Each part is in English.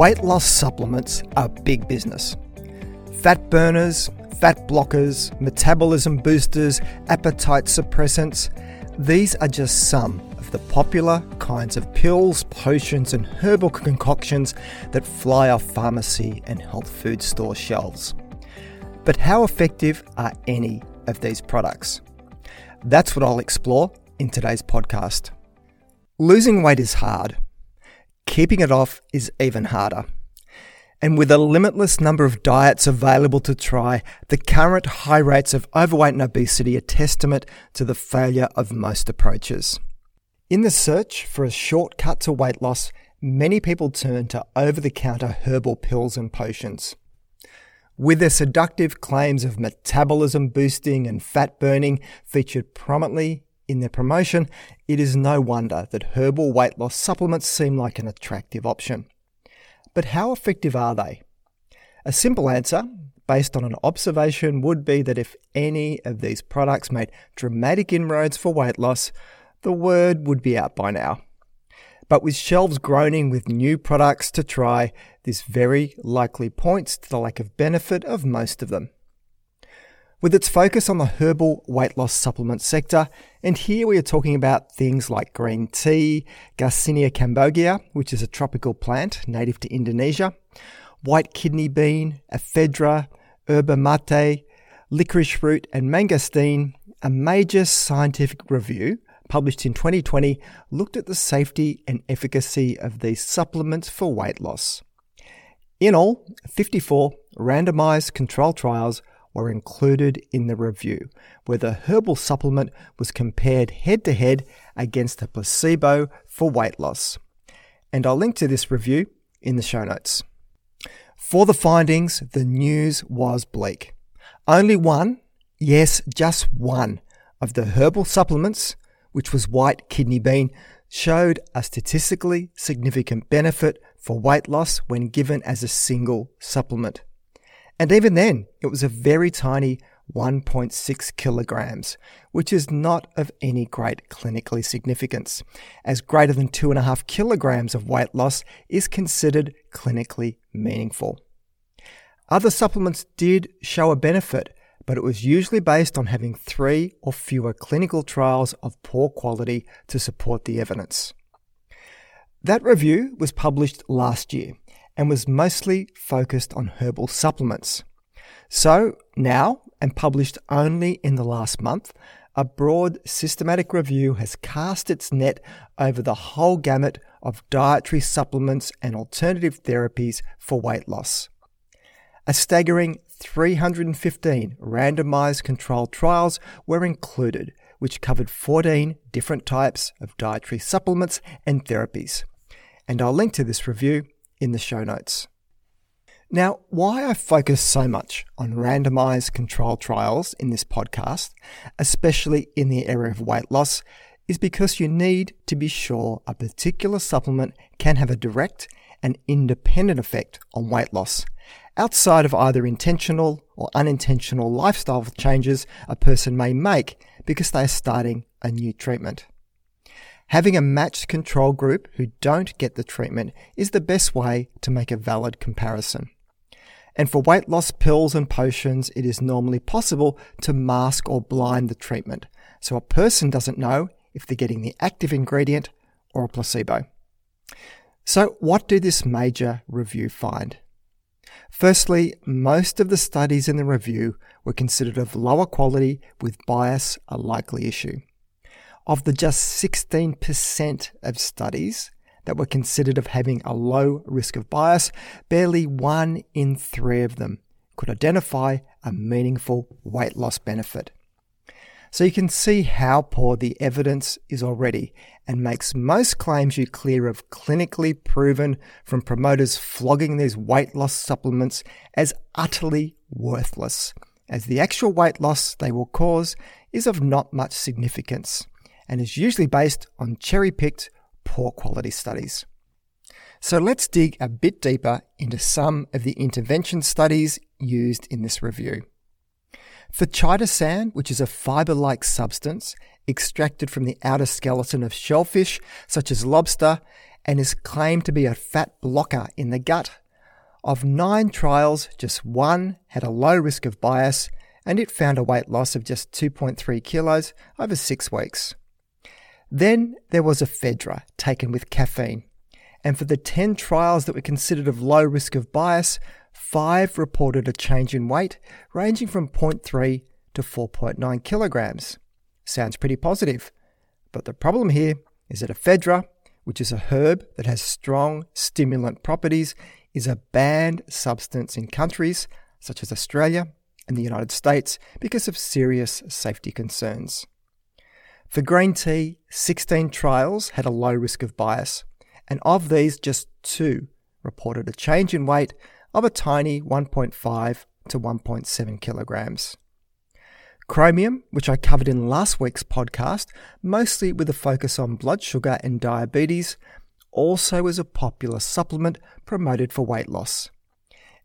Weight loss supplements are big business. Fat burners, fat blockers, metabolism boosters, appetite suppressants, these are just some of the popular kinds of pills, potions, and herbal concoctions that fly off pharmacy and health food store shelves. But how effective are any of these products? That's what I'll explore in today's podcast. Losing weight is hard. Keeping it off is even harder. And with a limitless number of diets available to try, the current high rates of overweight and obesity are testament to the failure of most approaches. In the search for a shortcut to weight loss, many people turn to over the counter herbal pills and potions. With their seductive claims of metabolism boosting and fat burning featured prominently in their promotion, it is no wonder that herbal weight loss supplements seem like an attractive option. But how effective are they? A simple answer, based on an observation, would be that if any of these products made dramatic inroads for weight loss, the word would be out by now. But with shelves groaning with new products to try, this very likely points to the lack of benefit of most of them. With its focus on the herbal weight loss supplement sector, and here we are talking about things like green tea, Garcinia cambogia, which is a tropical plant native to Indonesia, white kidney bean, ephedra, yerba mate, licorice root, and mangosteen, a major scientific review published in 2020 looked at the safety and efficacy of these supplements for weight loss. In all, 54 randomized control trials were included in the review, where the herbal supplement was compared head to head against a placebo for weight loss. And I'll link to this review in the show notes. For the findings, the news was bleak. Only one, yes, just one, of the herbal supplements, which was white kidney bean, showed a statistically significant benefit for weight loss when given as a single supplement. And even then, it was a very tiny 1.6 kilograms, which is not of any great clinically significance, as greater than 2.5 kilograms of weight loss is considered clinically meaningful. Other supplements did show a benefit, but it was usually based on having three or fewer clinical trials of poor quality to support the evidence. That review was published last year and was mostly focused on herbal supplements. So now, and published only in the last month, a broad systematic review has cast its net over the whole gamut of dietary supplements and alternative therapies for weight loss. A staggering 315 randomized controlled trials were included, which covered 14 different types of dietary supplements and therapies. And I'll link to this review in the show notes. Now, why I focus so much on randomized controlled trials in this podcast, especially in the area of weight loss, is because you need to be sure a particular supplement can have a direct and independent effect on weight loss, outside of either intentional or unintentional lifestyle changes a person may make because they are starting a new treatment. Having a matched control group who don't get the treatment is the best way to make a valid comparison. And for weight loss pills and potions, it is normally possible to mask or blind the treatment, so a person doesn't know if they're getting the active ingredient or a placebo. So, what did this major review find? Firstly, most of the studies in the review were considered of lower quality with bias a likely issue. Of the just 16% of studies that were considered of having a low risk of bias, barely one in three of them could identify a meaningful weight loss benefit. So you can see how poor the evidence is already and makes most claims you clear of clinically proven from promoters flogging these weight loss supplements as utterly worthless, as the actual weight loss they will cause is of not much significance and is usually based on cherry picked, poor quality studies. So let's dig a bit deeper into some of the intervention studies used in this review. For chitosan, which is a fiber like substance extracted from the outer skeleton of shellfish, such as lobster, and is claimed to be a fat blocker in the gut. Of nine trials, just one had a low risk of bias, and it found a weight loss of just 2.3 kilos over six weeks. Then there was ephedra taken with caffeine. And for the 10 trials that were considered of low risk of bias, five reported a change in weight ranging from 0.3 to 4.9 kilograms. Sounds pretty positive. But the problem here is that ephedra, which is a herb that has strong stimulant properties, is a banned substance in countries such as Australia and the United States because of serious safety concerns. For green tea, 16 trials had a low risk of bias, and of these, just two reported a change in weight of a tiny 1.5 to 1.7 kilograms. Chromium, which I covered in last week's podcast, mostly with a focus on blood sugar and diabetes, also is a popular supplement promoted for weight loss.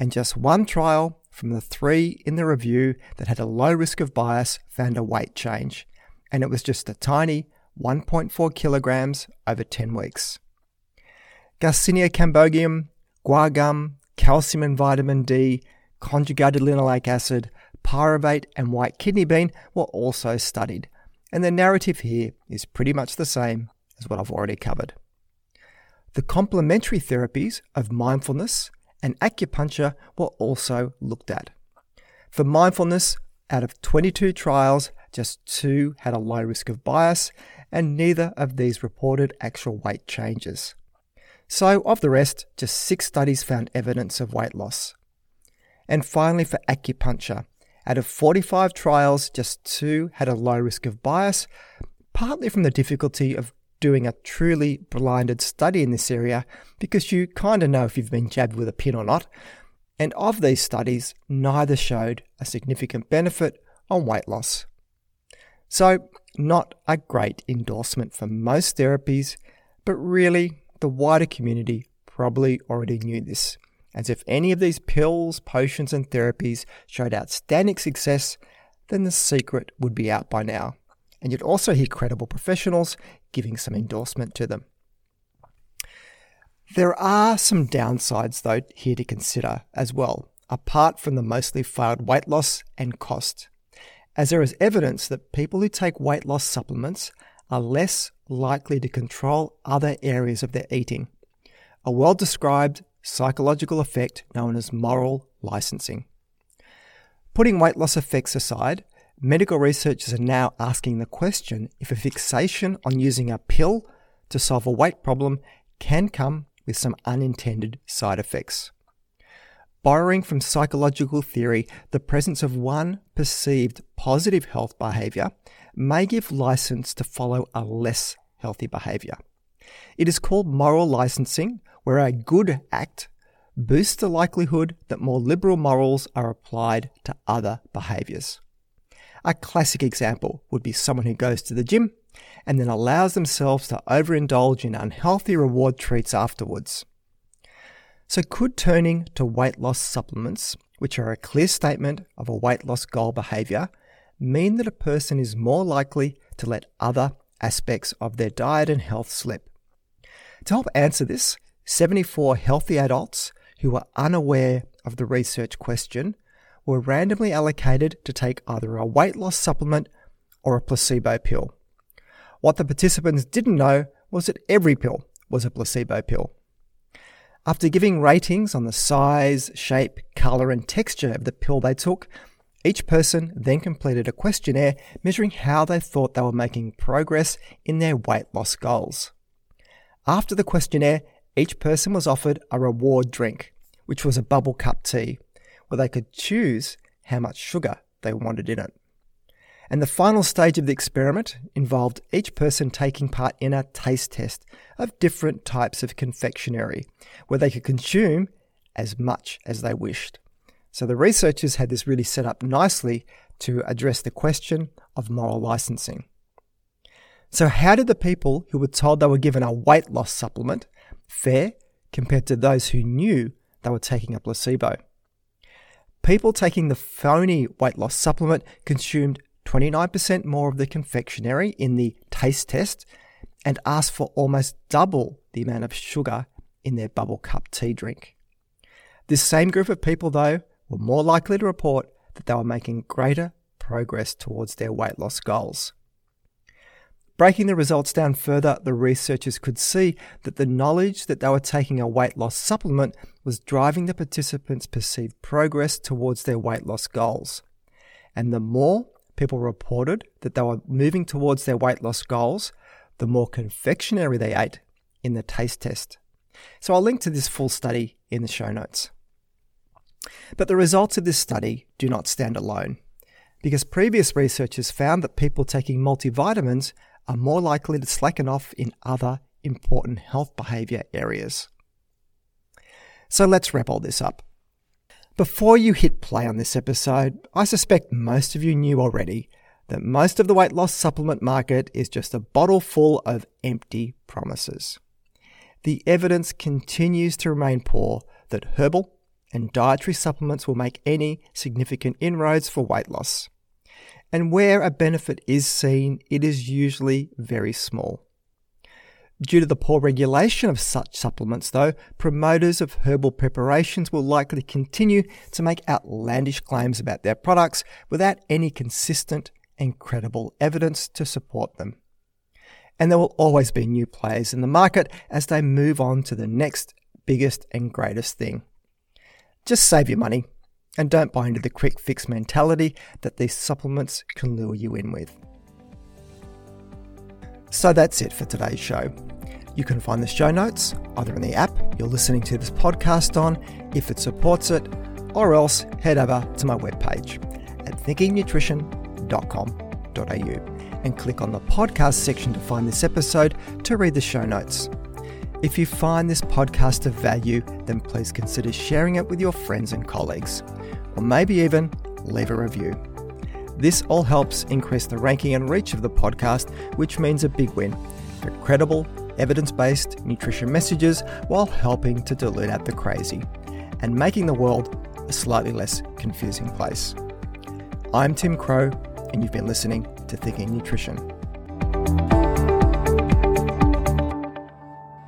And just one trial from the three in the review that had a low risk of bias found a weight change, and it was just a tiny 1.4 kilograms over 10 weeks. Garcinia cambogia, guar gum, calcium and vitamin D, conjugated linoleic acid, pyruvate, and white kidney bean were also studied, and the narrative here is pretty much the same as what I've already covered. The complementary therapies of mindfulness and acupuncture were also looked at. For mindfulness, out of 22 trials, just two had a low risk of bias, and neither of these reported actual weight changes. So, of the rest, just six studies found evidence of weight loss. And finally, for acupuncture, out of 45 trials, just two had a low risk of bias, partly from the difficulty of doing a truly blinded study in this area because you kind of know if you've been jabbed with a pin or not. And of these studies, neither showed a significant benefit on weight loss. So, not a great endorsement for most therapies, but really, the wider community probably already knew this, as if any of these pills, potions, and therapies showed outstanding success, then the secret would be out by now. And you'd also hear credible professionals giving some endorsement to them. There are some downsides, though, here to consider as well, apart from the mostly failed weight loss and cost, as there is evidence that people who take weight loss supplements are less likely to control other areas of their eating, a well described psychological effect known as moral licensing. Putting weight loss effects aside, medical researchers are now asking the question if a fixation on using a pill to solve a weight problem can come with some unintended side effects. Borrowing from psychological theory, the presence of one perceived positive health behavior may give license to follow a less healthy behavior. It is called moral licensing, where a good act boosts the likelihood that more liberal morals are applied to other behaviors. A classic example would be someone who goes to the gym and then allows themselves to overindulge in unhealthy reward treats afterwards. So, could turning to weight loss supplements, which are a clear statement of a weight loss goal behavior, mean that a person is more likely to let other aspects of their diet and health slip? To help answer this, 74 healthy adults who were unaware of the research question were randomly allocated to take either a weight loss supplement or a placebo pill. What the participants didn't know was that every pill was a placebo pill. After giving ratings on the size, shape, colour, and texture of the pill they took, each person then completed a questionnaire measuring how they thought they were making progress in their weight loss goals. After the questionnaire, each person was offered a reward drink, which was a bubble cup tea where they could choose how much sugar they wanted in it. And the final stage of the experiment involved each person taking part in a taste test of different types of confectionery, where they could consume as much as they wished. So the researchers had this really set up nicely to address the question of moral licensing. So, how did the people who were told they were given a weight loss supplement fare compared to those who knew they were taking a placebo? people taking the phony weight loss supplement consumed 29% more of the confectionery in the taste test and asked for almost double the amount of sugar in their bubble cup tea drink. This same group of people, though, were more likely to report that they were making greater progress towards their weight loss goals. Breaking the results down further, the researchers could see that the knowledge that they were taking a weight loss supplement was driving the participants' perceived progress towards their weight loss goals. And the more people reported that they were moving towards their weight loss goals, the more confectionery they ate in the taste test. So I'll link to this full study in the show notes. But the results of this study do not stand alone, because previous researchers found that people taking multivitamins are more likely to slacken off in other important health behavior areas. So let's wrap all this up. Before you hit play on this episode, I suspect most of you knew already that most of the weight loss supplement market is just a bottle full of empty promises. The evidence continues to remain poor that herbal and dietary supplements will make any significant inroads for weight loss. And where a benefit is seen, it is usually very small. Due to the poor regulation of such supplements, though, promoters of herbal preparations will likely continue to make outlandish claims about their products without any consistent and credible evidence to support them. And there will always be new players in the market as they move on to the next biggest and greatest thing. Just save your money and don't buy into the quick fix mentality that these supplements can lure you in with. So that's it for today's show. You can find the show notes either in the app you're listening to this podcast on, if it supports it, or else head over to my webpage at thinkingnutrition.com.au and click on the podcast section to find this episode to read the show notes. If you find this podcast of value, then please consider sharing it with your friends and colleagues, or maybe even leave a review. This all helps increase the ranking and reach of the podcast, which means a big win for credible, evidence based nutrition messages while helping to dilute out the crazy and making the world a slightly less confusing place. I'm Tim Crowe, and you've been listening to Thinking Nutrition.